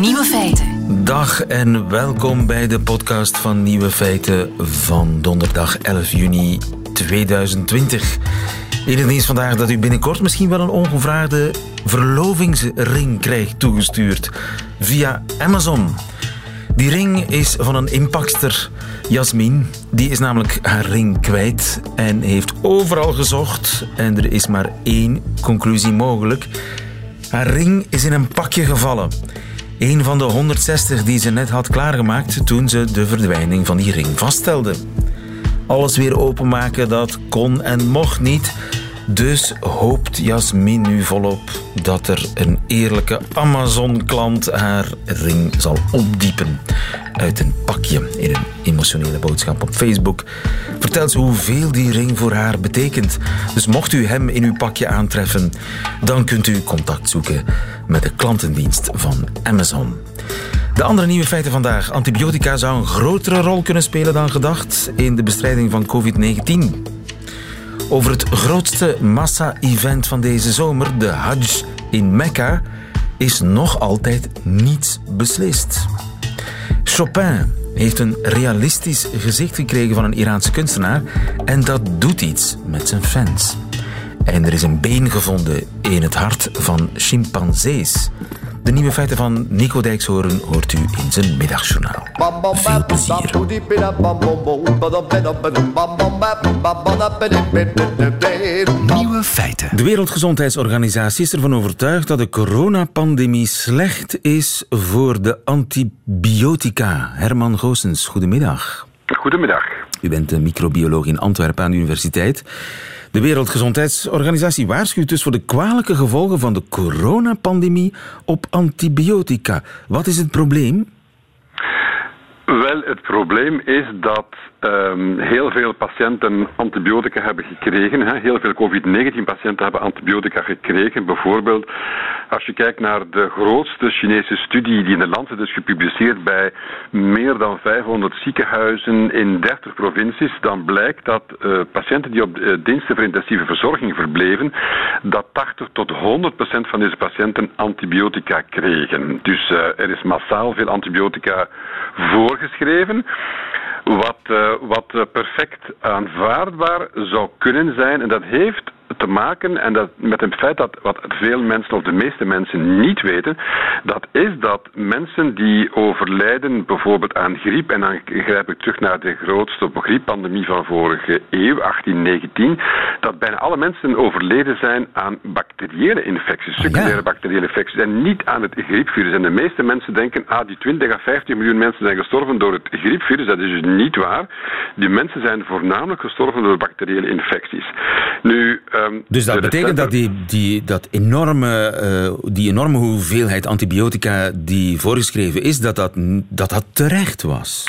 Nieuwe feiten. Dag en welkom bij de podcast van Nieuwe Feiten van donderdag 11 juni 2020. In het vandaag dat u binnenkort misschien wel een ongevraagde verlovingsring krijgt toegestuurd via Amazon. Die ring is van een impakster, Jasmin. Die is namelijk haar ring kwijt en heeft overal gezocht. En er is maar één conclusie mogelijk. Haar ring is in een pakje gevallen. Een van de 160 die ze net had klaargemaakt toen ze de verdwijning van die ring vaststelde. Alles weer openmaken, dat kon en mocht niet. Dus hoopt Jasmin nu volop dat er een eerlijke Amazon-klant haar ring zal opdiepen. Uit een pakje in een emotionele boodschap op Facebook vertelt ze hoeveel die ring voor haar betekent. Dus mocht u hem in uw pakje aantreffen, dan kunt u contact zoeken met de klantendienst van Amazon. De andere nieuwe feiten vandaag. Antibiotica zou een grotere rol kunnen spelen dan gedacht in de bestrijding van COVID-19 over het grootste massa-event van deze zomer, de Hajj in Mekka, is nog altijd niets beslist. Chopin heeft een realistisch gezicht gekregen van een Iraanse kunstenaar en dat doet iets met zijn fans. En er is een been gevonden in het hart van chimpansees. De nieuwe feiten van Nico Dijkshoorn hoort u in zijn middagjournaal. Veel plezier. Nieuwe feiten. De Wereldgezondheidsorganisatie is ervan overtuigd dat de coronapandemie slecht is voor de antibiotica. Herman Goossens, goedemiddag. Goedemiddag. U bent een microbioloog in Antwerpen aan de universiteit. De Wereldgezondheidsorganisatie waarschuwt dus voor de kwalijke gevolgen van de coronapandemie op antibiotica. Wat is het probleem? Wel, het probleem is dat um, heel veel patiënten antibiotica hebben gekregen. Heel veel COVID-19-patiënten hebben antibiotica gekregen. Bijvoorbeeld, als je kijkt naar de grootste Chinese studie die in de Lancet is gepubliceerd bij meer dan 500 ziekenhuizen in 30 provincies, dan blijkt dat uh, patiënten die op uh, diensten voor intensieve verzorging verbleven, dat 80 tot 100 procent van deze patiënten antibiotica kregen. Dus uh, er is massaal veel antibiotica voorgeschreven. Wat, uh, wat uh, perfect aanvaardbaar zou kunnen zijn, en dat heeft te maken en dat met het feit dat wat veel mensen of de meeste mensen niet weten, dat is dat mensen die overlijden bijvoorbeeld aan griep, en dan grijp ik terug naar de grootste grieppandemie van vorige eeuw, 1819, dat bijna alle mensen overleden zijn aan bacteriële infecties, secundaire bacteriële infecties, en niet aan het griepvirus. En de meeste mensen denken, ah, die 20 à 15 miljoen mensen zijn gestorven door het griepvirus. Dat is dus niet waar. Die mensen zijn voornamelijk gestorven door bacteriële infecties. Nu, um, dus dat betekent dat die, die, dat enorme, uh, die enorme hoeveelheid antibiotica die voorgeschreven is, dat dat, dat, dat terecht was?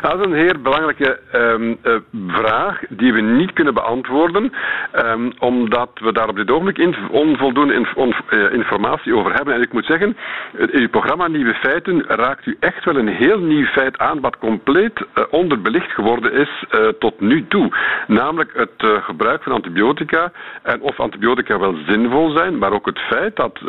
Dat is een heel belangrijke um, uh, vraag die we niet kunnen beantwoorden, um, omdat we daar op dit ogenblik onvoldoende uh, informatie over hebben. En ik moet zeggen, in uw programma Nieuwe Feiten raakt u echt wel een heel nieuw feit aan wat compleet uh, onderbelicht geworden is tot nu toe. Namelijk het gebruik van antibiotica en of antibiotica wel zinvol zijn, maar ook het feit dat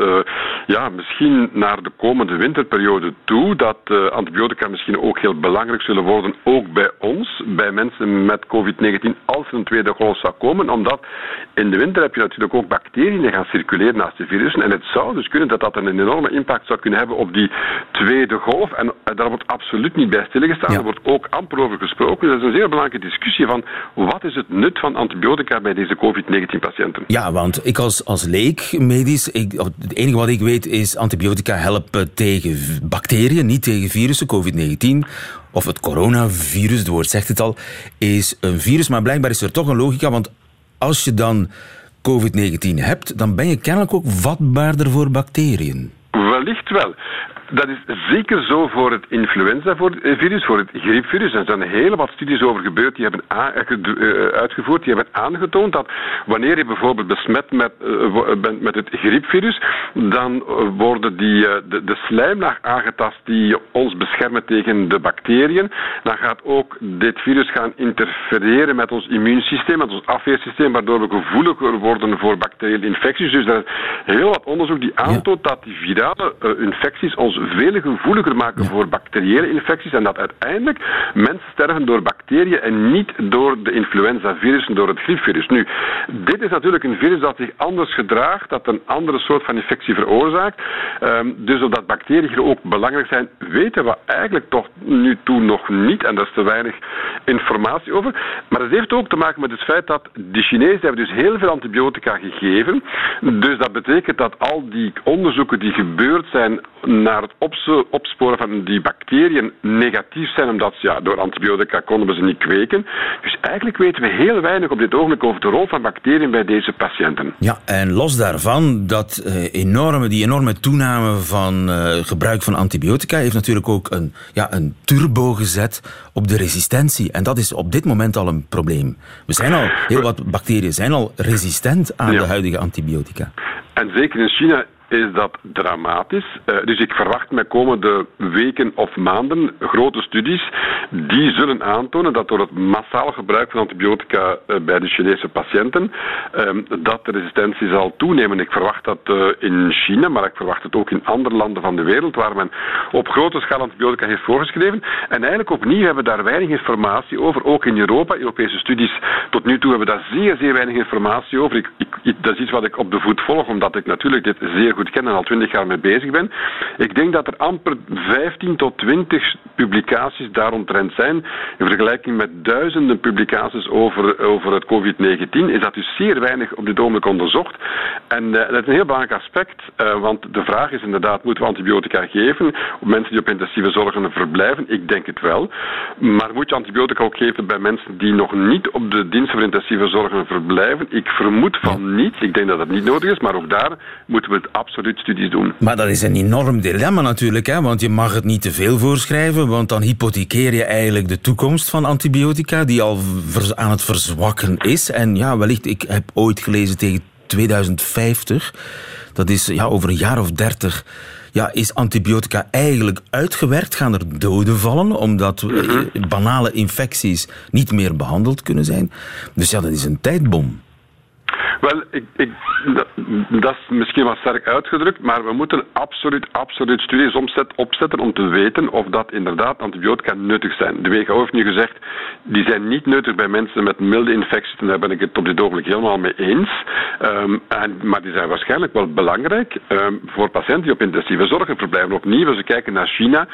ja, misschien naar de komende winterperiode toe dat antibiotica misschien ook heel belangrijk zullen worden ook bij ons, bij mensen met COVID-19, als er een tweede golf zou komen. Omdat in de winter heb je natuurlijk ook bacteriën die gaan circuleren naast de virussen. En het zou dus kunnen dat dat een enorme impact zou kunnen hebben op die tweede golf. En daar wordt absoluut niet bij stilgestaan. Ja. Er wordt ook amper over gesproken. Dat is een zeer belangrijke discussie van wat is het nut van antibiotica bij deze COVID-19-patiënten. Ja, want ik als, als leek medisch, ik, het enige wat ik weet is antibiotica helpen tegen bacteriën, niet tegen virussen, COVID-19 of het coronavirus, het woord zegt het al, is een virus. Maar blijkbaar is er toch een logica, want als je dan COVID-19 hebt, dan ben je kennelijk ook vatbaarder voor bacteriën. Wellicht wel. Dat is zeker zo voor het influenza-virus, voor het griepvirus. Er zijn hele wat studies over gebeurd die hebben eh, uitgevoerd, die hebben aangetoond dat wanneer je bijvoorbeeld besmet met, uh, met het griepvirus, dan worden die, de, de slijmlaag aangetast die ons beschermen tegen de bacteriën. Dan gaat ook dit virus gaan interfereren met ons immuunsysteem, met ons afweersysteem, waardoor we gevoeliger worden voor bacteriële infecties. Dus er is heel wat onderzoek die aantoont dat die virale virale uh, infecties ons veel gevoeliger maken voor bacteriële infecties en dat uiteindelijk mensen sterven door bacteriën en niet door de influenza-virussen, door het griepvirus. Nu, dit is natuurlijk een virus dat zich anders gedraagt, dat een andere soort van infectie veroorzaakt. Um, dus omdat bacteriën hier ook belangrijk zijn, weten we eigenlijk toch nu toe nog niet. En daar is te weinig informatie over. Maar het heeft ook te maken met het feit dat de Chinezen hebben dus heel veel antibiotica gegeven. Dus dat betekent dat al die onderzoeken die gebeurd zijn naar het opsporen van die bacteriën negatief zijn, omdat ja, door antibiotica konden we ze niet kweken. Dus eigenlijk weten we heel weinig op dit ogenblik over de rol van bacteriën bij deze patiënten. Ja, en los daarvan, dat uh, enorme, die enorme toename van uh, gebruik van antibiotica heeft natuurlijk ook een, ja, een turbo gezet op de resistentie. En dat is op dit moment al een probleem. We zijn al, heel wat bacteriën zijn al resistent aan ja. de huidige antibiotica. En zeker in China is dat dramatisch. Uh, dus ik verwacht met komende weken of maanden grote studies die zullen aantonen dat door het massaal gebruik van antibiotica uh, bij de Chinese patiënten uh, dat de resistentie zal toenemen. Ik verwacht dat eh, in China, maar ik verwacht het ook in andere landen van de wereld waar men op grote schaal antibiotica heeft voorgeschreven. En eigenlijk opnieuw hebben we daar weinig informatie over. Ook in Europa, Europese studies tot nu toe hebben we daar zeer, zeer weinig informatie over. Ik, ik, dat is iets wat ik op de voet volg, omdat ik natuurlijk dit zeer goed ken en al twintig jaar mee bezig ben. Ik denk dat er amper 15 tot 20 publicaties daaromtrent zijn. In vergelijking met duizenden publicaties over, over het COVID-19 is dat dus zeer weinig op dit ogenblik onderzocht. En uh, dat is een heel belangrijk aspect, uh, want de vraag is inderdaad, moeten we antibiotica geven op mensen die op intensieve zorgen verblijven? Ik denk het wel. Maar moet je antibiotica ook geven bij mensen die nog niet op de dienst voor intensieve zorgen verblijven? Ik vermoed van niet. Ik denk dat dat niet nodig is, maar ook daar moeten we het absoluut studies doen. Maar dat is een enorm dilemma natuurlijk, hè? want je mag het niet te veel voorschrijven, want dan hypothekeer je eigenlijk de toekomst van antibiotica, die al aan het verzwakken is. En ja, wellicht, ik heb ooit gelezen tegen 2050, dat is ja, over een jaar of dertig ja, is antibiotica eigenlijk uitgewerkt? Gaan er doden vallen omdat mm-hmm. banale infecties niet meer behandeld kunnen zijn? Dus ja, dat is een tijdbom. Wel, ik, ik, dat, is misschien wat sterk uitgedrukt, maar we moeten absoluut, absoluut studies omzet, opzetten om te weten of dat inderdaad antibiotica nuttig zijn. De WHO heeft nu gezegd, die zijn niet nuttig bij mensen met milde infecties, en daar ben ik het op dit ogenblik helemaal mee eens. Um, en, maar die zijn waarschijnlijk wel belangrijk um, voor patiënten die op intensieve zorgen verblijven. Opnieuw, als we kijken naar China, 50%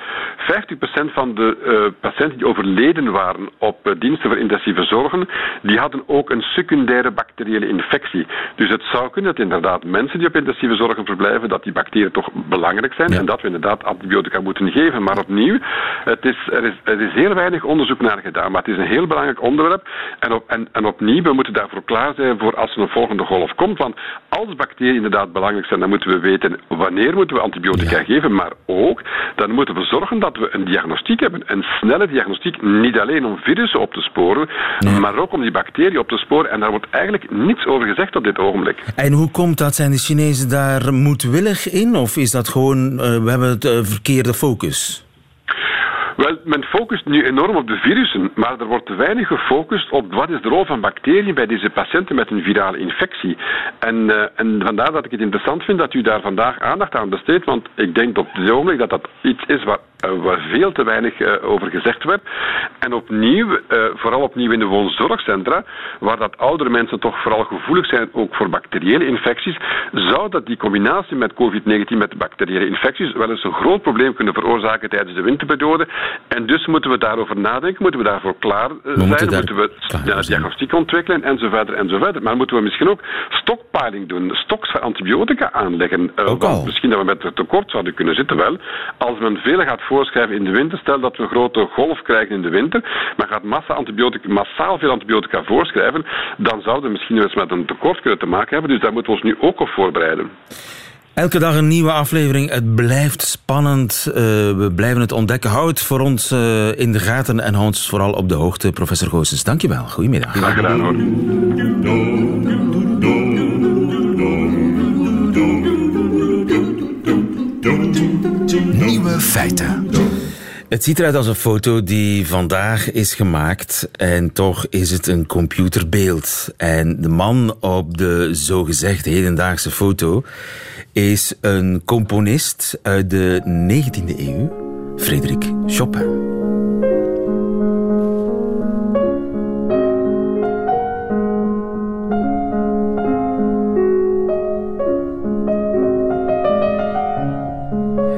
van de uh, patiënten die overleden waren op uh, diensten voor intensieve zorgen, die hadden ook een secundaire bacteriële infectie. Dus het zou kunnen dat inderdaad mensen die op intensieve zorgen verblijven, dat die bacteriën toch belangrijk zijn ja. en dat we inderdaad antibiotica moeten geven. Maar opnieuw, het is, er, is, er is heel weinig onderzoek naar gedaan, maar het is een heel belangrijk onderwerp. En, op, en, en opnieuw, we moeten daarvoor klaar zijn voor als er een volgende golf komt. Want als bacteriën inderdaad belangrijk zijn, dan moeten we weten wanneer moeten we antibiotica ja. geven, maar ook dan moeten we zorgen dat we een diagnostiek hebben. Een snelle diagnostiek, niet alleen om virussen op te sporen, nee. maar ook om die bacteriën op te sporen. En daar wordt eigenlijk niets over gezegd op dit ogenblik. En hoe komt dat? Zijn de Chinezen daar moedwillig in? Of is dat gewoon, uh, we hebben het uh, verkeerde focus? Wel, men focust nu enorm op de virussen, maar er wordt te weinig gefocust op wat is de rol van bacteriën bij deze patiënten met een virale infectie. En, uh, en vandaar dat ik het interessant vind dat u daar vandaag aandacht aan besteedt, want ik denk op dit ogenblik dat dat iets is waar, waar veel te weinig uh, over gezegd werd. En opnieuw, vooral opnieuw in de woonzorgcentra, waar dat oudere mensen toch vooral gevoelig zijn ook voor bacteriële infecties, zou dat die combinatie met COVID-19 met bacteriële infecties wel eens een groot probleem kunnen veroorzaken tijdens de winterperiode. En dus moeten we daarover nadenken, moeten we daarvoor klaar we zijn, moeten, moeten we ja, diagnostiek ontwikkelen en zo verder en zo verder. Maar moeten we misschien ook stockpiling doen, stocks van antibiotica aanleggen. Want misschien dat we met het tekort zouden kunnen zitten wel. Als men veel gaat voorschrijven in de winter, stel dat we een grote golf krijgen in de winter, maar gaat massa antibiotica, massaal veel antibiotica voorschrijven, dan zouden we misschien eens met een tekort kunnen te maken hebben. Dus daar moeten we ons nu ook op voorbereiden. Elke dag een nieuwe aflevering. Het blijft spannend. Uh, we blijven het ontdekken. Houd het voor ons uh, in de gaten en houd ons vooral op de hoogte. Professor Goossens, dankjewel. Goedemiddag. Graag gedaan hoor. Nieuwe feiten. Het ziet eruit als een foto die vandaag is gemaakt en toch is het een computerbeeld. En de man op de zogezegd hedendaagse foto is een componist uit de 19e eeuw, Frederik Chopin.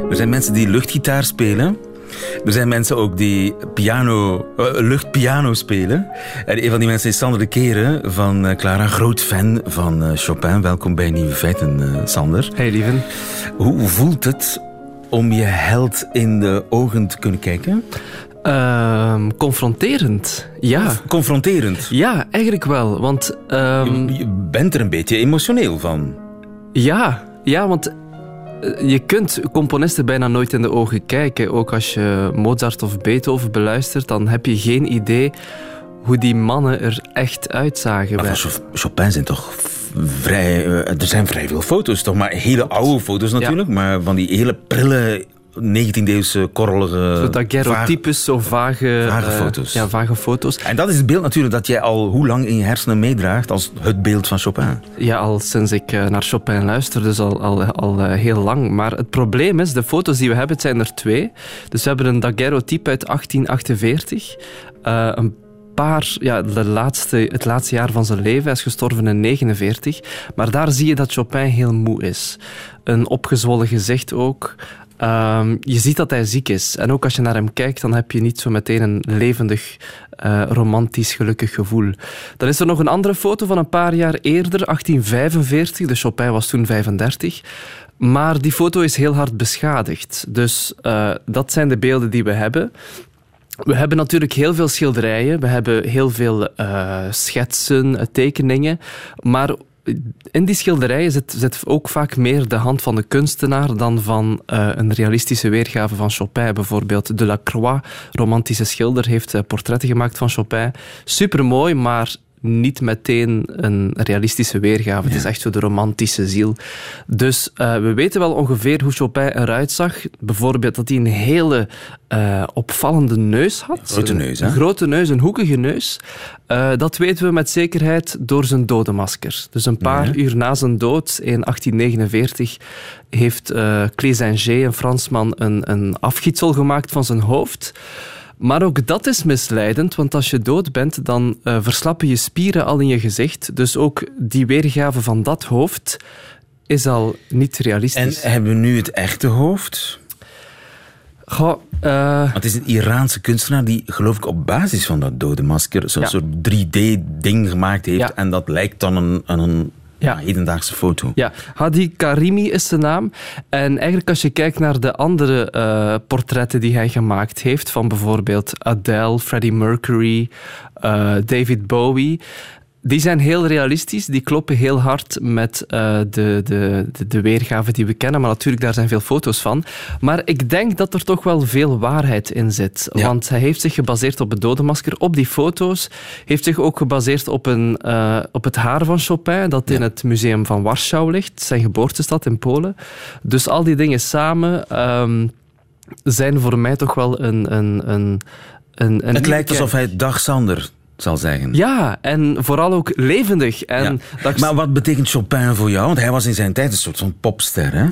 Er zijn mensen die luchtgitaar spelen. Er zijn mensen ook die piano, uh, luchtpiano spelen. En een van die mensen is Sander de Keren van uh, Clara, groot fan van uh, Chopin. Welkom bij Nieuwe Feiten, Sander. Hey, lieven. Hoe voelt het om je held in de ogen te kunnen kijken? Uh, confronterend, ja. Confronterend? Ja, eigenlijk wel, want... Um... Je, je bent er een beetje emotioneel van. Ja, ja, want eh, je kunt componisten bijna nooit in de ogen kijken. Ook als je Mozart of Beethoven beluistert, dan heb je geen idee hoe die mannen er echt uitzagen. Maar van Chopin zijn toch vrij... Eh, er zijn vrij veel foto's, toch? Maar hele oude foto's natuurlijk. Maar van die hele prille 19e-eeuwse korrelige... Zo daguerreotypes, zo vage... Vage uh, foto's. Ja, vage foto's. En dat is het beeld natuurlijk dat jij al hoe lang in je hersenen meedraagt als het beeld van Chopin? Ja, al sinds ik uh, naar Chopin luister, dus al, al, al uh, heel lang. Maar het probleem is, de foto's die we hebben, het zijn er twee. Dus we hebben een daguerreotype uit 1848. een paar, ja, de laatste, het laatste jaar van zijn leven. Hij is gestorven in 49. Maar daar zie je dat Chopin heel moe is. Een opgezwollen gezicht ook. Um, je ziet dat hij ziek is. En ook als je naar hem kijkt, dan heb je niet zo meteen een levendig, uh, romantisch, gelukkig gevoel. Dan is er nog een andere foto van een paar jaar eerder, 1845. De Chopin was toen 35. Maar die foto is heel hard beschadigd. Dus uh, dat zijn de beelden die we hebben. We hebben natuurlijk heel veel schilderijen, we hebben heel veel uh, schetsen, tekeningen, maar in die schilderijen zit, ook vaak meer de hand van de kunstenaar dan van uh, een realistische weergave van Chopin. Bijvoorbeeld Delacroix, romantische schilder, heeft uh, portretten gemaakt van Chopin. Supermooi, maar niet meteen een realistische weergave. Het is echt zo de romantische ziel. Dus uh, we weten wel ongeveer hoe Chopin eruit zag. Bijvoorbeeld dat hij een hele uh, opvallende neus had. Een grote neus, hè? Een grote neus, een hoekige neus. Uh, dat weten we met zekerheid door zijn dodenmasker. Dus een paar uur na zijn dood, in 1849, heeft uh, een Fransman, een, een afgietsel gemaakt van zijn hoofd. Maar ook dat is misleidend, want als je dood bent, dan uh, verslappen je spieren al in je gezicht. Dus ook die weergave van dat hoofd is al niet realistisch. En hebben we nu het echte hoofd? Goh, uh... Het is een Iraanse kunstenaar die, geloof ik, op basis van dat dode masker zo'n ja. soort 3D-ding gemaakt heeft. Ja. En dat lijkt dan een, een ja. hedendaagse foto. Ja, Hadi Karimi is zijn naam. En eigenlijk als je kijkt naar de andere uh, portretten die hij gemaakt heeft, van bijvoorbeeld Adele, Freddie Mercury, uh, David Bowie, die zijn heel realistisch, die kloppen heel hard met uh, de, de, de, de, weergave die we kennen. Maar natuurlijk, daar zijn veel foto's van. Maar ik denk dat er toch wel veel waarheid in zit. Ja. Want hij heeft zich gebaseerd op het dodenmasker. Op die foto's heeft zich ook gebaseerd op, een, uh, op het haar van Chopin, dat ja. in het museum van Warschau ligt, zijn geboortestad in Polen. Dus al die dingen samen um, zijn voor mij toch wel een... een, een een, een het lijkt alsof hij Dag Sander zal zeggen. Ja, en vooral ook levendig. En ja. Maar wat betekent Chopin voor jou? Want hij was in zijn tijd een soort van popster, hè?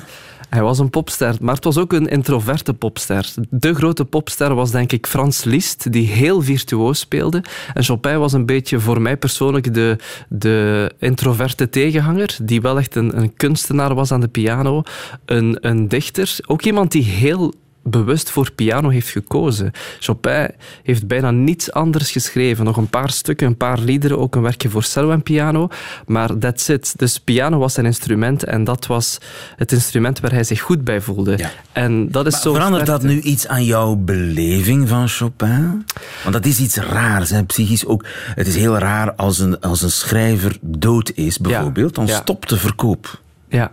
Hij was een popster, maar het was ook een introverte popster. De grote popster was denk ik Frans Liszt, die heel virtuoos speelde. En Chopin was een beetje voor mij persoonlijk de, de introverte tegenhanger, die wel echt een, een kunstenaar was aan de piano. Een, een dichter, ook iemand die heel bewust voor piano heeft gekozen. Chopin heeft bijna niets anders geschreven. Nog een paar stukken, een paar liederen, ook een werkje voor cello en piano. Maar that's it. Dus piano was zijn instrument en dat was het instrument waar hij zich goed bij voelde. Ja. En dat is maar zo verandert dat nu iets aan jouw beleving van Chopin? Want dat is iets raars, hè? psychisch ook. Het is heel raar als een, als een schrijver dood is, bijvoorbeeld. Dan Ja. stopt de verkoop. Ja.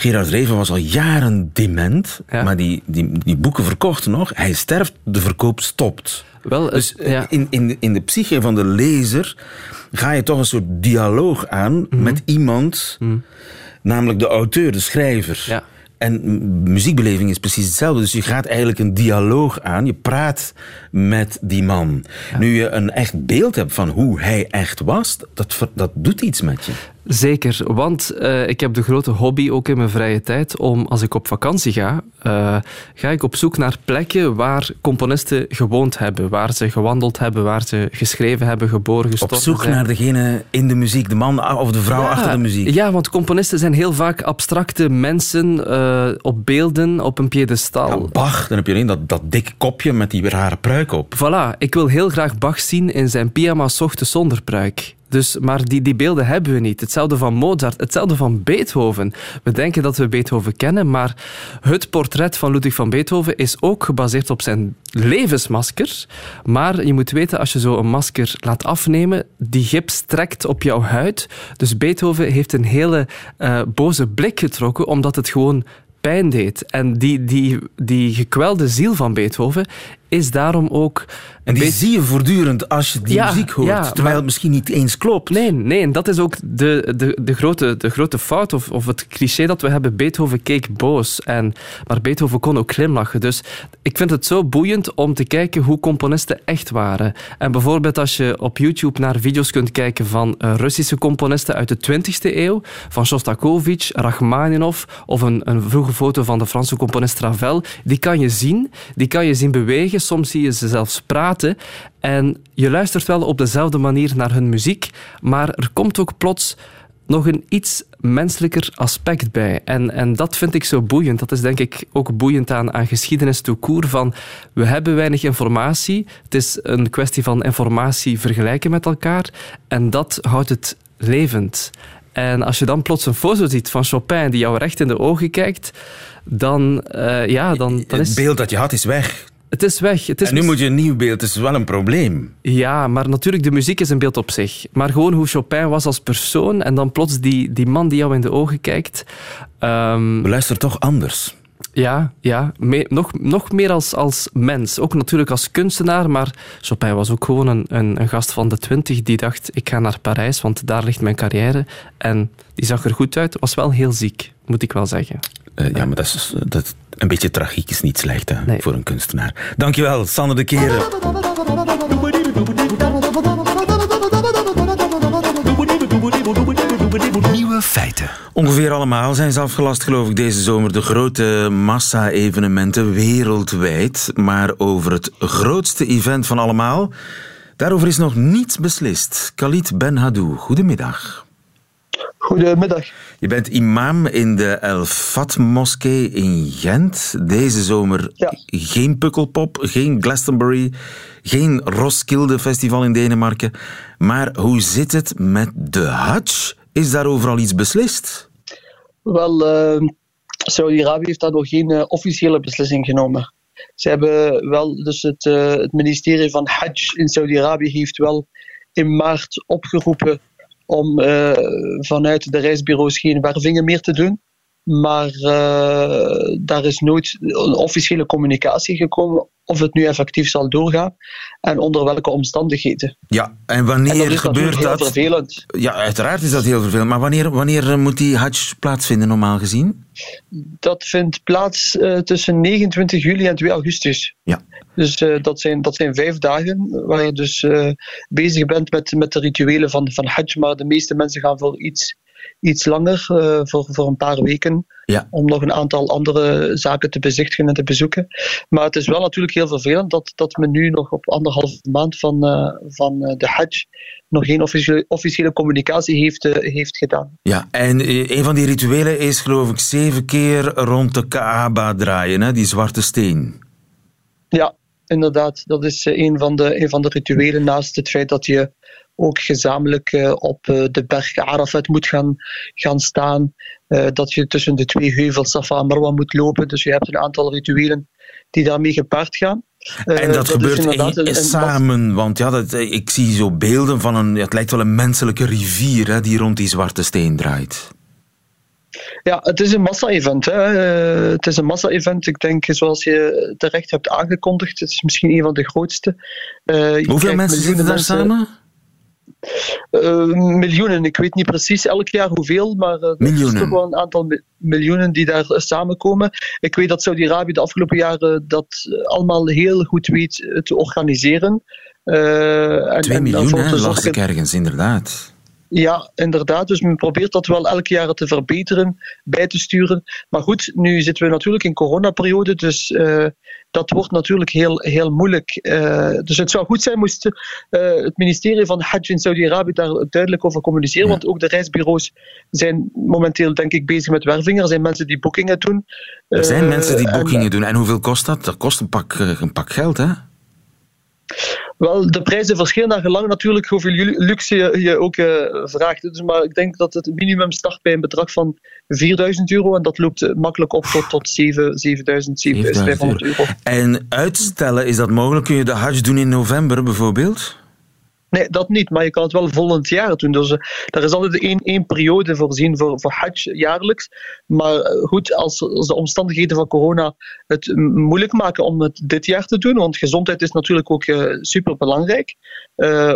Gerard Reven was al jaren dement, Ja. maar die, die, die boeken verkochten nog. Hij sterft, de verkoop stopt. Wel, Dus ja. in, in, in de psyche van de lezer ga je toch een soort dialoog aan Mhm. met iemand, namelijk de auteur, de schrijver. Ja. En muziekbeleving is precies hetzelfde. Dus je gaat eigenlijk een dialoog aan. Je praat met die man. Nu je een echt beeld hebt van hoe hij echt was, dat, dat doet iets met je. Zeker, want uh, ik heb de grote hobby ook in mijn vrije tijd om, als ik op vakantie ga, uh, ga ik op zoek naar plekken waar componisten gewoond hebben, waar ze gewandeld hebben, waar ze geschreven hebben, geboren, gestorven Op zoek zijn. naar degene in de muziek, de man of de vrouw ja, achter de muziek. Ja, want componisten zijn heel vaak abstracte mensen uh, op beelden, op een piedestal. Ja, Bach, dan heb je alleen dat, dat dikke kopje met die rare pruik op. Voilà, ik wil heel graag Bach zien in zijn pyjama ochtends zonder pruik. Dus, maar die, die beelden hebben we niet. Hetzelfde van Mozart, hetzelfde van Beethoven. We denken dat we Beethoven kennen, maar het portret van Ludwig van Beethoven is ook gebaseerd op zijn levensmasker. Maar je moet weten, als je zo een masker laat afnemen, die gips trekt op jouw huid. Dus Beethoven heeft een hele uh, boze blik getrokken, omdat het gewoon pijn deed. En die, die, die gekwelde ziel van Beethoven is daarom ook... En die zie je voortdurend als je die ja, muziek hoort, ja, terwijl maar... het misschien niet eens klopt. Nee, nee en dat is ook de, de, de, grote, de grote fout, of, of het cliché dat we hebben. Beethoven keek boos, en, maar Beethoven kon ook glimlachen. Dus ik vind het zo boeiend om te kijken hoe componisten echt waren. En bijvoorbeeld als je op YouTube naar video's kunt kijken van uh, Russische componisten uit de 20e eeuw, van Shostakovich, Rachmaninov, of een, een vroege foto van de Franse componist Ravel, die kan je zien, die kan je zien bewegen, soms zie je ze zelfs praten. En je luistert wel op dezelfde manier naar hun muziek, maar er komt ook plots nog een iets menselijker aspect bij. En, en dat vind ik zo boeiend. Dat is denk ik ook boeiend aan, aan geschiedenis toekoer van we hebben weinig informatie. Het is een kwestie van informatie vergelijken met elkaar en dat houdt het levend. En als je dan plots een foto ziet van Chopin die jou recht in de ogen kijkt, dan, uh, ja, dan, dan is... Het beeld dat je had is weg. Het is weg. Het is en nu moet je een nieuw beeld. Het is wel een probleem. Ja, maar natuurlijk, de muziek is een beeld op zich. Maar gewoon hoe Chopin was als persoon en dan plots die, die man die jou in de ogen kijkt. Um, We luisteren toch anders. Ja, ja me, nog, nog meer als, als mens. Ook natuurlijk als kunstenaar, maar Chopin was ook gewoon een, een, een, gast van de twintig die dacht, ik ga naar Parijs, want daar ligt mijn carrière. En die zag er goed uit, was wel heel ziek, moet ik wel zeggen. Uh, ja, maar dat is, dat, een beetje tragiek is niet slecht hè, nee. voor een kunstenaar. Dankjewel, Sander de Keren. Nieuwe feiten. Ongeveer allemaal zijn ze afgelast, geloof ik, deze zomer. De grote massa-evenementen wereldwijd. Maar over het grootste event van allemaal, daarover is nog niets beslist. Khalid Ben Hadou, goedemiddag. Goedemiddag. Je bent imam in de El Fat-moskee in Gent. Deze zomer ja. geen Pukkelpop, geen Glastonbury, geen Roskilde Festival in Denemarken. Maar hoe zit het met de Hajj? Is daar overal iets beslist? Wel, uh, Saudi-Arabië heeft daar nog geen uh, officiële beslissing genomen. Ze hebben wel, dus het, uh, het ministerie van Hajj in Saudi-Arabië heeft wel in maart opgeroepen om uh, vanuit de reisbureaus geen wervingen meer te doen. Maar uh, daar is nooit een officiële communicatie gekomen of het nu effectief zal doorgaan en onder welke omstandigheden. Ja, en wanneer en dat gebeurt heel dat? vervelend. Ja, uiteraard is dat heel vervelend. Maar wanneer, wanneer moet die Hajj plaatsvinden, normaal gezien? Dat vindt plaats uh, tussen 29 juli en 2 augustus. Ja. Dus uh, dat, zijn, dat zijn vijf dagen waar je dus bezig bent met, met de rituelen van, van Hajj. Maar de meeste mensen gaan voor iets, iets langer, uh, voor, voor een paar weken. Ja. Om nog een aantal andere zaken te bezichtigen en te bezoeken. Maar het is wel natuurlijk heel vervelend dat, dat men nu nog op anderhalve maand van, van de Hajj nog geen officiële, officiële communicatie heeft, heeft gedaan. Ja, en een van die rituelen is geloof ik zeven keer rond de Kaaba draaien, hè? die zwarte steen. Ja, inderdaad. Dat is een van, de, een van de rituelen naast het feit dat je ook gezamenlijk uh, op uh, de berg Arafat moet gaan, gaan staan. Uh, dat je tussen de twee heuvels Safa en Marwa moet lopen. Dus je hebt een aantal rituelen die daarmee gepaard gaan. en dat, dat gebeurt in, in, samen, want ja, dat, ik zie zo beelden van een, het lijkt wel een menselijke rivier hè, die rond die zwarte steen draait. Ja, het is een massa-event. Het is een massa-event. Ik denk, zoals je terecht hebt aangekondigd, het is misschien een van de grootste. Hoeveel mensen zitten daar samen? Uh, miljoenen, ik weet niet precies elk jaar hoeveel, maar uh, er is toch wel een aantal mi miljoenen die daar samenkomen. Ik weet dat Saudi-Arabië de afgelopen jaren dat allemaal heel goed weet te organiseren. Twee miljoen, hè, las ik ergens, inderdaad. Ja, inderdaad. Dus men probeert dat wel elk jaar te verbeteren, bij te sturen. Maar goed, nu zitten we natuurlijk in coronaperiode, dus uh, dat wordt natuurlijk heel, heel moeilijk. Uh, dus het zou goed zijn moest uh, het ministerie van Hajj in Saudi-Arabië daar duidelijk over communiceren, ja. want ook de reisbureaus zijn momenteel denk ik bezig met wervingen. Er zijn mensen die boekingen doen. Er zijn mensen die boekingen en, doen. En hoeveel kost dat? Dat kost een pak, een pak geld, hè? Wel, de prijzen verschillen naar gelang natuurlijk hoeveel luxe je, je ook uh, vraagt. Dus, maar ik denk dat het minimum start bij een bedrag van 4000 euro en dat loopt makkelijk op tot, tot 7, 7000, 7500 euro. En uitstellen, is dat mogelijk? Kun je de Hajj doen in november bijvoorbeeld? Nee, dat niet, maar je kan het wel volgend jaar doen. Dus er is altijd één, één periode voorzien voor, voor Hajj jaarlijks. Maar uh, goed, als, als, de omstandigheden van corona het moeilijk maken om het dit jaar te doen, want gezondheid is natuurlijk ook uh, superbelangrijk.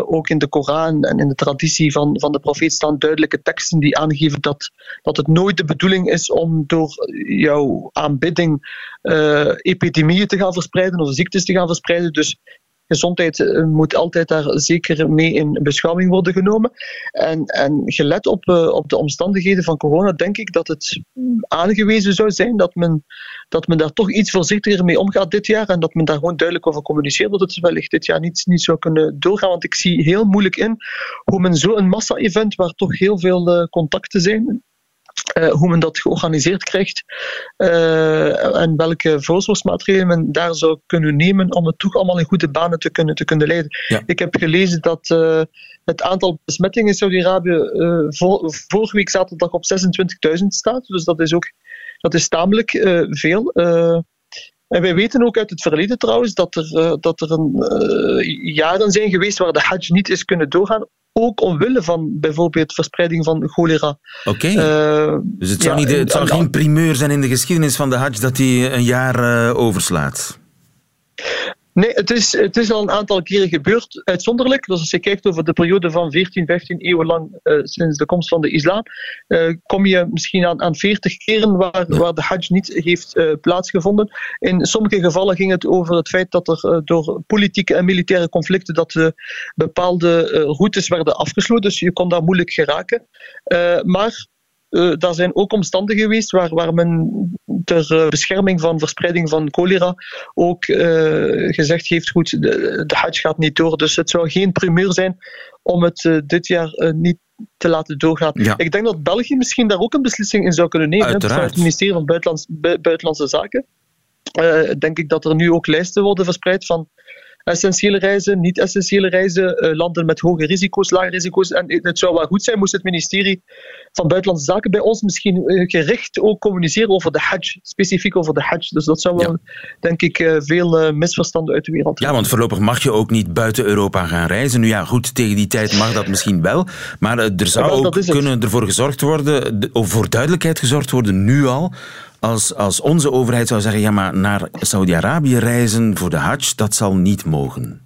ook in de Koran en in de traditie van, van de profeet staan duidelijke teksten die aangeven dat, dat het nooit de bedoeling is om door jouw aanbidding epidemieën te gaan verspreiden of ziektes te gaan verspreiden. Dus gezondheid eh, moet altijd daar zeker mee in beschouwing worden genomen. En, en gelet op, uh, op de omstandigheden van corona, denk ik dat het aangewezen zou zijn dat men, dat men daar toch iets voorzichtiger mee omgaat dit jaar en dat men daar gewoon duidelijk over communiceert dat het wellicht dit jaar niet, niet zou kunnen doorgaan. Want ik zie heel moeilijk in hoe men zo'n massa-event, waar toch heel veel uh, contacten zijn, uh, hoe men dat georganiseerd krijgt uh, en welke voorzorgsmaatregelen men daar zou kunnen nemen om het toch allemaal in goede banen te kunnen, te kunnen leiden. Ja. Ik heb gelezen dat uh, het aantal besmettingen in Saudi-Arabië vor, vorige week zaterdag op 26.000 staat, dus dat is ook dat is tamelijk veel. En wij weten ook uit het verleden trouwens dat er, dat er een, jaren zijn geweest waar de Hajj niet is kunnen doorgaan, ook omwille van bijvoorbeeld verspreiding van cholera. Oké. Okay. Uh, dus het zou, ja, niet, het zou geen primeur zijn in de geschiedenis van de Hajj dat hij een jaar uh, overslaat? Nee, het is, het is al een aantal keren gebeurd, uitzonderlijk. Dus als je kijkt over de periode van 14, 15 eeuwen lang uh, sinds de komst van de islam, uh, kom je misschien aan, aan 40 keren waar, waar de hajj niet heeft uh, plaatsgevonden. In sommige gevallen ging het over het feit dat er door politieke en militaire conflicten dat bepaalde routes werden afgesloten, dus je kon daar moeilijk geraken. maar uh, daar zijn ook omstandigheden geweest waar, waar men ter uh, bescherming van verspreiding van cholera ook uh, gezegd heeft, goed, de, de Hajj gaat niet door. Dus het zou geen primeur zijn om het dit jaar niet te laten doorgaan. Ja. Ik denk dat België misschien daar ook een beslissing in zou kunnen nemen. Uiteraard. Het ministerie van Buitenlands, Buitenlandse Zaken. denk ik dat er nu ook lijsten worden verspreid van essentiële reizen, niet-essentiële reizen, uh, landen met hoge risico's, lage risico's. En het zou wel goed zijn moest het ministerie van Buitenlandse Zaken bij ons misschien uh, gericht ook communiceren over de Hajj, specifiek over de Hajj. Dus dat zou wel, ja. denk ik, uh, veel misverstanden uit de wereld Ja, want voorlopig mag je ook niet buiten Europa gaan reizen. Nu ja, goed, tegen die tijd mag dat misschien wel. Maar er zou wel, ook kunnen ervoor gezorgd worden, of voor duidelijkheid gezorgd worden, nu al, als, als onze overheid zou zeggen, ja, maar naar Saudi-Arabië reizen voor de Hajj, dat zal niet mogen.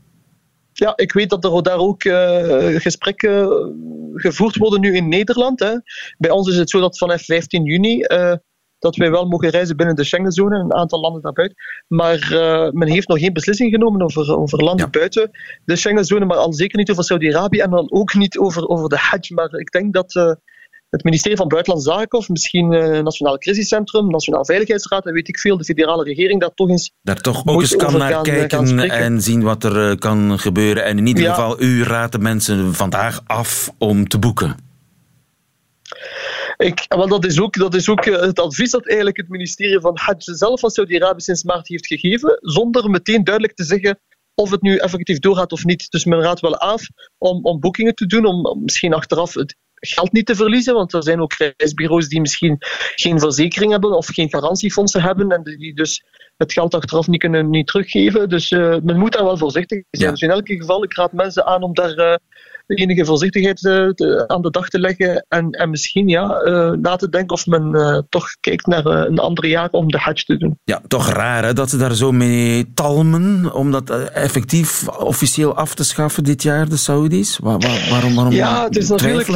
Ja, ik weet dat er daar ook uh, gesprekken gevoerd worden nu in Nederland. Hè. Bij ons is het zo dat vanaf 15 juni uh, dat wij wel mogen reizen binnen de Schengenzone, een aantal landen daarbuiten. Maar uh, men heeft nog geen beslissing genomen over, over landen Ja. buiten de Schengenzone, maar al zeker niet over Saudi-Arabië en dan ook niet over, over de Hajj. Maar ik denk dat het ministerie van Buitenlandse Zaken of misschien uh, Nationaal Crisiscentrum, Nationaal Veiligheidsraad, en weet ik veel, de federale regering daar toch eens Daar toch ook eens kan naar gaan, eh, gaan kijken en zien wat er eh, kan gebeuren. En in ieder Ja. geval, u raadt de mensen vandaag af om te boeken. Ik, wel, dat is ook, dat is ook eh, het advies dat eigenlijk het ministerie van Hajj zelf van Saudi-Arabië sinds maart heeft gegeven, zonder meteen duidelijk te zeggen of het nu effectief doorgaat of niet. Dus men raadt wel af om, om boekingen te doen, om misschien achteraf het geld niet te verliezen, want er zijn ook reisbureaus die misschien geen verzekering hebben of geen garantiefondsen hebben en die dus het geld achteraf niet kunnen niet teruggeven. Dus uh, men moet daar wel voorzichtig zijn. Ja. Dus in elk geval, ik raad mensen aan om daar uh, enige voorzichtigheid aan de dag te leggen en, en misschien ja, na te denken of men toch kijkt naar een ander jaar om de Hajj te doen. Ja, toch raar hè, dat ze daar zo mee talmen om dat effectief officieel af te schaffen dit jaar, de Saudis. waarom, waarom ja, het is natuurlijk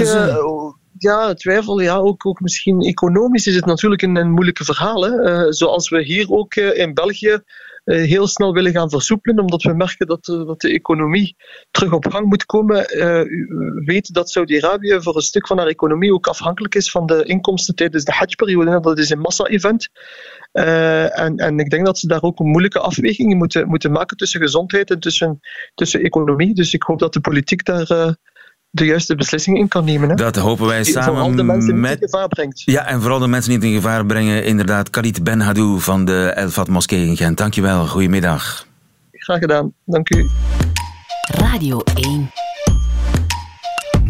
ja, twijfel. Ja, ook, ook misschien economisch is het natuurlijk een, een moeilijke verhaal. Hè. Uh, zoals we hier ook uh, in België heel snel willen gaan versoepelen, omdat we merken dat, dat de economie terug op gang moet komen. u weet dat Saudi-Arabië voor een stuk van haar economie ook afhankelijk is van de inkomsten tijdens de Hajj-periode. Dat is een massa-event. en, en ik denk dat ze daar ook een moeilijke afweging moeten, moeten maken tussen gezondheid en tussen, tussen economie. Dus ik hoop dat de politiek daar de juiste beslissingen in kan nemen. Hè? Dat hopen wij samen vooral de mensen met... niet in gevaar brengt. Ja, en vooral de mensen niet in gevaar brengen. Inderdaad, Khalid Ben Hadou van de Elfat Moskee in Gent. Dankjewel, goedemiddag. Graag gedaan, dank u. Radio 1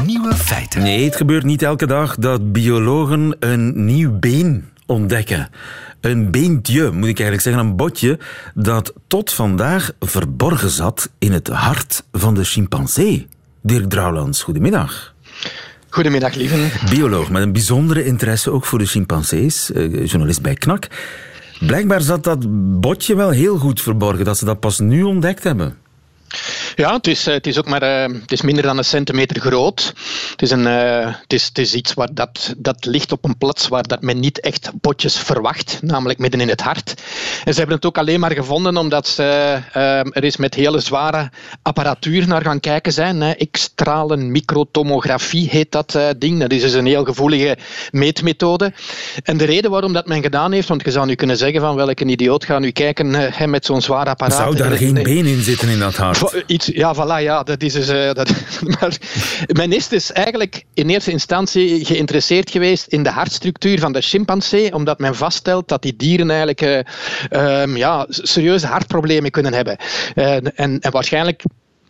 Nieuwe feiten. Nee, het gebeurt niet elke dag dat biologen een nieuw been ontdekken. Een beentje, moet ik eigenlijk zeggen, een botje dat tot vandaag verborgen zat in het hart van de chimpansee. Dirk Drouwlands, goedemiddag. Goedemiddag, lieve. Bioloog met een bijzondere interesse ook voor de chimpansees, eh, journalist bij KNAK. Blijkbaar zat dat botje wel heel goed verborgen, dat ze dat pas nu ontdekt hebben. Ja, het is, eh, het is ook maar uh, het is minder dan een centimeter groot. Het is, een, uh, het is, het is iets waar dat, dat ligt op een plaats waar dat men niet echt botjes verwacht, namelijk midden in het hart. En ze hebben het ook alleen maar gevonden omdat ze er is met hele zware apparatuur naar gaan kijken zijn. X-stralen microtomografie heet dat ding. Dat is dus een heel gevoelige meetmethode. En de reden waarom dat men gedaan heeft, want je zou nu kunnen zeggen van welke idioot gaat nu kijken met zo'n zwaar apparaat. Zou daar geen been in zitten in dat hart? Iets, ja, voilà, ja, dat is dus, uh, dat, maar men is dus eigenlijk in eerste instantie geïnteresseerd geweest in de hartstructuur van de chimpansee, omdat men vaststelt dat die dieren eigenlijk uh, um, ja, serieuze hartproblemen kunnen hebben. Uh, en, en waarschijnlijk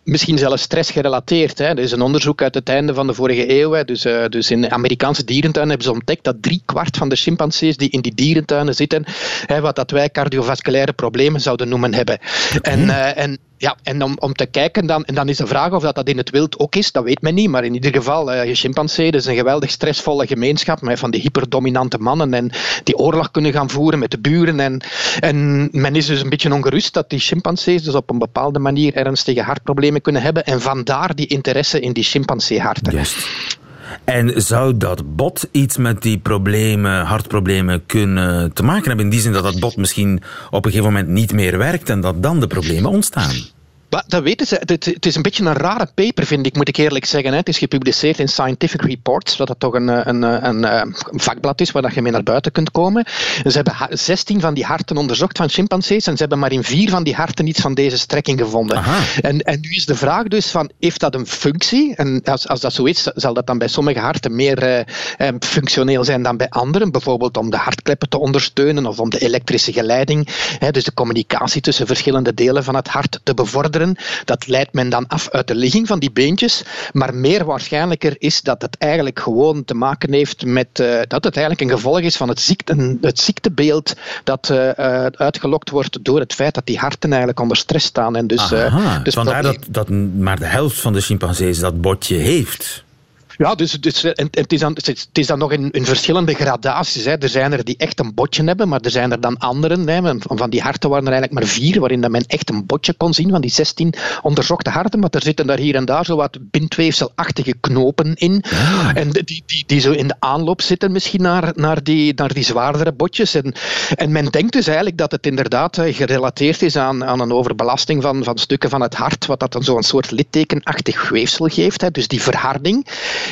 misschien zelfs stressgerelateerd. Hè. Er is een onderzoek uit het einde van de vorige eeuw. Hè. Dus, uh, dus in Amerikaanse dierentuinen hebben ze ontdekt dat drie kwart van de chimpansees die in die dierentuinen zitten, hè, wat dat wij cardiovasculaire problemen zouden noemen hebben. En, uh, en ja, en om, om te kijken, dan, en dan is de vraag of dat, dat in het wild ook is, dat weet men niet. Maar in ieder geval, uh, chimpansee is een geweldig stressvolle gemeenschap met van die hyperdominante mannen en die oorlog kunnen gaan voeren met de buren. En, en men is dus een beetje ongerust dat die chimpansees dus op een bepaalde manier ernstige hartproblemen kunnen hebben. En vandaar die interesse in die chimpanseeharten. En zou dat bot iets met die problemen, hartproblemen kunnen te maken hebben? In die zin dat dat bot misschien op een gegeven moment niet meer werkt en dat dan de problemen ontstaan? Dat weten ze. Het, is een beetje een rare paper, vind ik, moet ik eerlijk zeggen. Het is gepubliceerd in Scientific Reports, wat dat toch een, een, een, een vakblad is waar je mee naar buiten kunt komen. Ze hebben 16 van die harten onderzocht van chimpansees en ze hebben maar in vier van die harten iets van deze strekking gevonden. En, en nu is de vraag dus van, heeft dat een functie? En als, als dat zo is, zal dat dan bij sommige harten meer functioneel zijn dan bij anderen? Bijvoorbeeld om de hartkleppen te ondersteunen of om de elektrische geleiding, hè, dus de communicatie tussen verschillende delen van het hart te bevorderen. Dat leidt men dan af uit de ligging van die beentjes. Maar meer waarschijnlijker is dat het eigenlijk gewoon te maken heeft met uh, dat het eigenlijk een gevolg is van het, ziekte, het ziektebeeld dat uh, uitgelokt wordt door het feit dat die harten eigenlijk onder stress staan. En dus, Aha, dus vandaar dat, dat maar de helft van de chimpansees dat botje heeft. Ja, dus, dus en, het, is dan, het is dan nog in, in verschillende gradaties. Hè. Er zijn er die echt een botje hebben, maar er zijn er dan anderen. Hè. Van die harten waren er eigenlijk maar vier, waarin dat men echt een botje kon zien van die 16 onderzochte harten. Maar er zitten daar hier en daar zo wat bindweefselachtige knopen in. Ah. En die, die, die zo in de aanloop zitten misschien naar, naar, die, naar die zwaardere botjes. En, en men denkt dus eigenlijk dat het inderdaad gerelateerd is aan, aan een overbelasting van, van stukken van het hart, wat dat dan zo'n soort littekenachtig weefsel geeft. Hè. Dus die verharding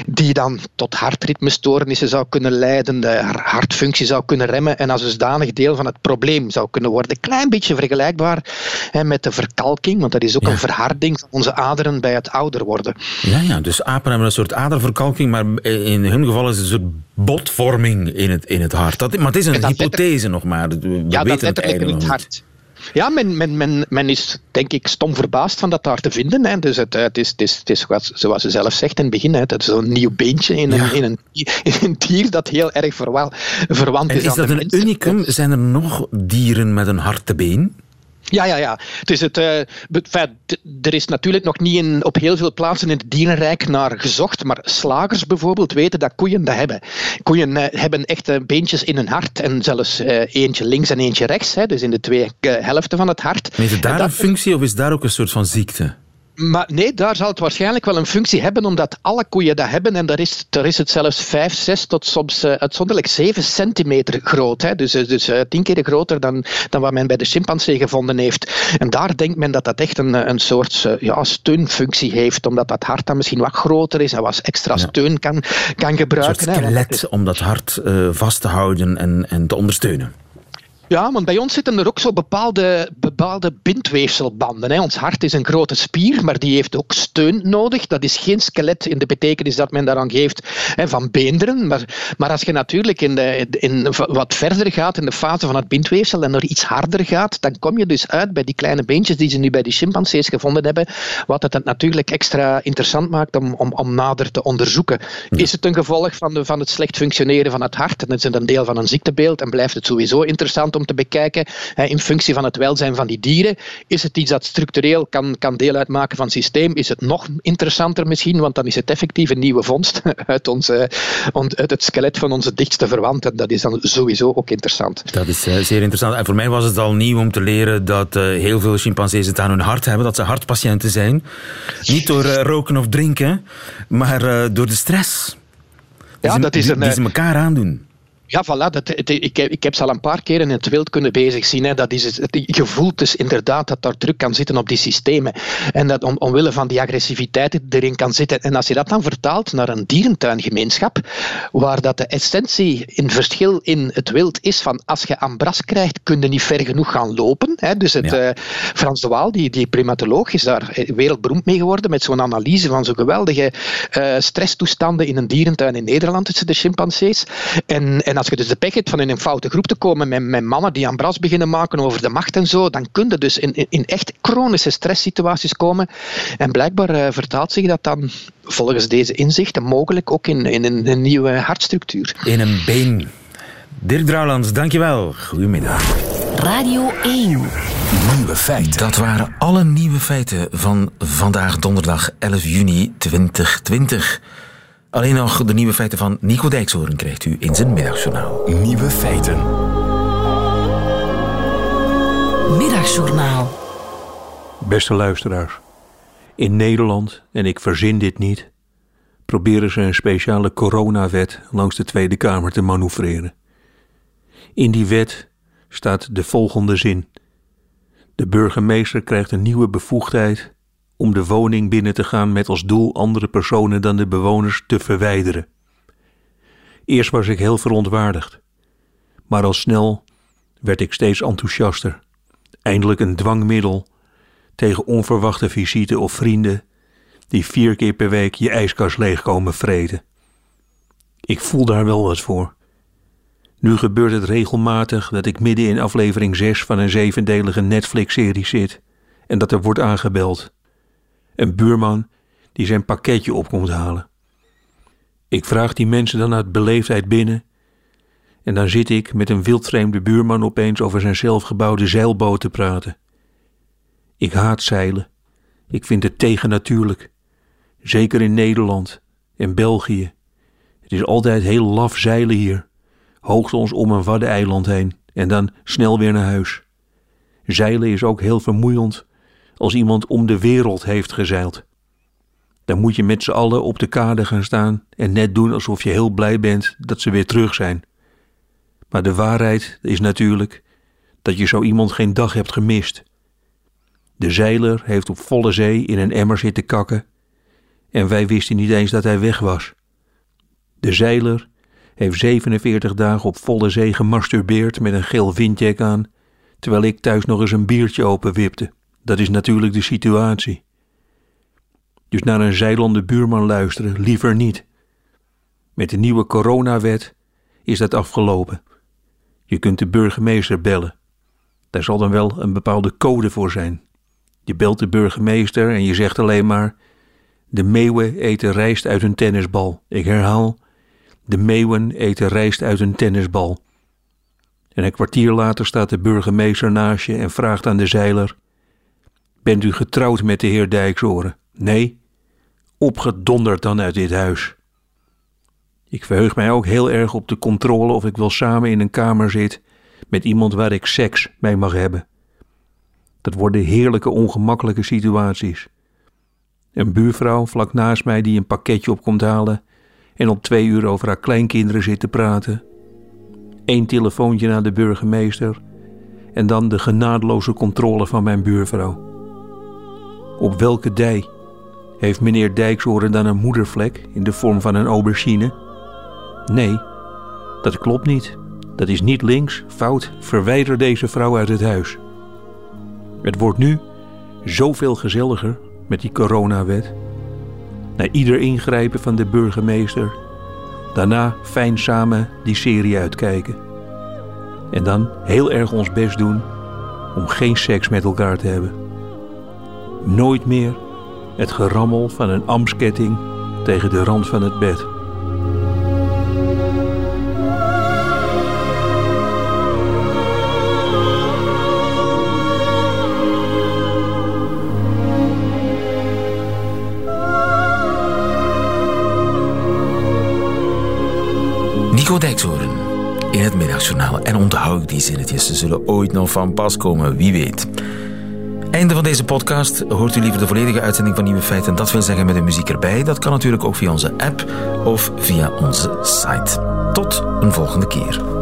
die dan tot hartritmestoornissen zou kunnen leiden, de hartfunctie zou kunnen remmen en als dusdanig deel van het probleem zou kunnen worden. Een klein beetje vergelijkbaar hè, met de verkalking, want dat is ook een verharding van onze aderen bij het ouder worden. Ja, ja, dus apen hebben een soort aderverkalking, maar in hun geval is het een soort botvorming in het, in het hart. Dat, maar het is een hypothese nog maar. We ja, weten dat letterlijk het in het hart. Ja, men, men, men, men is denk ik stom verbaasd van dat daar te vinden. Hè. Dus het, het, is, het, is, het is zoals ze zelf zegt in het begin, hè, dat is zo'n nieuw beentje in een, in, een, in een dier dat heel erg verwant is, en is aan dat een unicum? Zijn er nog dieren met een hartebeen? Ja, ja, ja. Het is het, uh, er is natuurlijk nog niet in, op heel veel plaatsen in het dierenrijk naar gezocht, maar slagers bijvoorbeeld weten dat koeien dat hebben. Koeien uh, hebben echt uh, beentjes in hun hart en zelfs eentje links en eentje rechts, hè, dus in de twee helften van het hart. Heeft het daar dat, een functie of is daar ook een soort van ziekte? Maar nee, daar zal het waarschijnlijk wel een functie hebben, omdat alle koeien dat hebben. En daar is, daar is het zelfs 5, 6 tot soms uh, uitzonderlijk 7 centimeter groot. Hè. Dus, dus uh, tien keer groter dan, dan wat men bij de chimpansee gevonden heeft. En daar denkt men dat dat echt een, een soort uh, ja, steunfunctie heeft, omdat dat hart dan misschien wat groter is en wat extra steun kan, kan gebruiken. Een soort skelet hè, om dat hart vast te houden en, en te ondersteunen. Ja, want bij ons zitten er ook zo bepaalde, bepaalde bindweefselbanden. Hè. Ons hart is een grote spier, maar die heeft ook steun nodig. Dat is geen skelet in de betekenis dat men daaraan geeft hè, van beenderen. Maar, maar als je natuurlijk in, de, in wat verder gaat in de fase van het bindweefsel en er iets harder gaat, dan kom je dus uit bij die kleine beentjes die ze nu bij die chimpansees gevonden hebben, wat het natuurlijk extra interessant maakt om, om, om nader te onderzoeken. Is het een gevolg van, de, van het slecht functioneren van het hart? En is het een deel van een ziektebeeld en blijft het sowieso interessant om te bekijken in functie van het welzijn van die dieren. Is het iets dat structureel kan, kan deel uitmaken van het systeem? Is het nog interessanter misschien, want dan is het effectief een nieuwe vondst uit, onze, uit het skelet van onze dichtste verwanten. Dat is dan sowieso ook interessant. Dat is eh, zeer interessant. En voor mij was het al nieuw om te leren dat uh, heel veel chimpansees het aan hun hart hebben, dat ze hartpatiënten zijn. Niet door uh, roken of drinken, maar door de stress. Ja, die, dat is een, die ze elkaar aandoen. Ja, voilà. Dat, ik, heb, ik heb ze al een paar keren in het wild kunnen bezig zien. Hè. Dat is het, je voelt dus inderdaad dat daar druk kan zitten op die systemen. En dat om, omwille van die agressiviteit die erin kan zitten. En als je dat dan vertaalt naar een dierentuingemeenschap, waar dat de essentie in verschil in het wild is van als je ambras krijgt, kun je niet ver genoeg gaan lopen. Hè. Dus het, ja. uh, Frans de Waal, die, die primatoloog, is daar wereldberoemd mee geworden met zo'n analyse van zo'n geweldige uh, stresstoestanden in een dierentuin in Nederland tussen de chimpansees. En, en als je dus de pech hebt van in een foute groep te komen met, met mannen die aan bras beginnen maken over de macht en zo, dan kun je dus in, in, in echt chronische stresssituaties komen. En blijkbaar uh, vertaalt zich dat dan volgens deze inzichten mogelijk ook in, in een, een nieuwe hartstructuur. In een been. Dirk Drouwlands, dankjewel. Goedemiddag. Radio 1. Nieuwe feiten. Dat waren alle nieuwe feiten van vandaag donderdag 11 juni 2020. Alleen nog de nieuwe feiten van Nico Dijkshoorn krijgt u in zijn middagjournaal. Nieuwe feiten. Middagjournaal. Beste luisteraars. In Nederland, en ik verzin dit niet, proberen ze een speciale coronawet langs de Tweede Kamer te manoeuvreren. In die wet staat de volgende zin. De burgemeester krijgt een nieuwe bevoegdheid om de woning binnen te gaan met als doel andere personen dan de bewoners te verwijderen. Eerst was ik heel verontwaardigd, maar al snel werd ik steeds enthousiaster. Eindelijk een dwangmiddel tegen onverwachte visite of vrienden die vier keer per week je ijskast leeg komen vreten. Ik voel daar wel wat voor. Nu gebeurt het regelmatig dat ik midden in aflevering 6 van een zevendelige Netflix-serie zit en dat er wordt aangebeld. Een buurman die zijn pakketje op komt halen. Ik vraag die mensen dan uit beleefdheid binnen en dan zit ik met een wildvreemde buurman opeens over zijn zelfgebouwde zeilboot te praten. Ik haat zeilen. Ik vind het tegennatuurlijk. Zeker in Nederland en België. Het is altijd heel laf zeilen hier. Hoogte ons om een waddeneiland heen en dan snel weer naar huis. Zeilen is ook heel vermoeiend als iemand om de wereld heeft gezeild. Dan moet je met z'n allen op de kade gaan staan en net doen alsof je heel blij bent dat ze weer terug zijn. Maar de waarheid is natuurlijk dat je zo iemand geen dag hebt gemist. De zeiler heeft op volle zee in een emmer zitten kakken en wij wisten niet eens dat hij weg was. De zeiler heeft 47 dagen op volle zee gemasturbeerd met een geel windjack aan, terwijl ik thuis nog eens een biertje openwipte. Dat is natuurlijk de situatie. Dus naar een zeilende buurman luisteren, liever niet. Met de nieuwe coronawet is dat afgelopen. Je kunt de burgemeester bellen. Daar zal dan wel een bepaalde code voor zijn. Je belt de burgemeester en je zegt alleen maar: De meeuwen eten rijst uit een tennisbal. Ik herhaal: De meeuwen eten rijst uit een tennisbal. En een kwartier later staat de burgemeester naast je en vraagt aan de zeiler: Bent u getrouwd met de heer Dijksoren? Nee? Opgedonderd dan uit dit huis. Ik verheug mij ook heel erg op de controle of ik wel samen in een kamer zit met iemand waar ik seks mee mag hebben. Dat worden heerlijke ongemakkelijke situaties. Een buurvrouw vlak naast mij die een pakketje op komt halen en op twee uur over haar kleinkinderen zit te praten. Eén telefoontje naar de burgemeester en dan de genadeloze controle van mijn buurvrouw. Op welke dij heeft meneer Dijksoren dan een moedervlek in de vorm van een aubergine? Nee, dat klopt niet. Dat is niet links, fout, verwijder deze vrouw uit het huis. Het wordt nu zoveel gezelliger met die coronawet. Na ieder ingrijpen van de burgemeester. Daarna fijn samen die serie uitkijken. En dan heel erg ons best doen om geen seks met elkaar te hebben. Nooit meer het gerammel van een amsketting tegen de rand van het bed. Nico Dijkshoorn in het middagjournaal. En onthoud die zinnetjes, ze zullen ooit nog van pas komen, wie weet. Einde van deze podcast. Hoort u liever de volledige uitzending van Nieuwe Feiten? Dat wil zeggen met de muziek erbij. Dat kan natuurlijk ook via onze app of via onze site. Tot een volgende keer.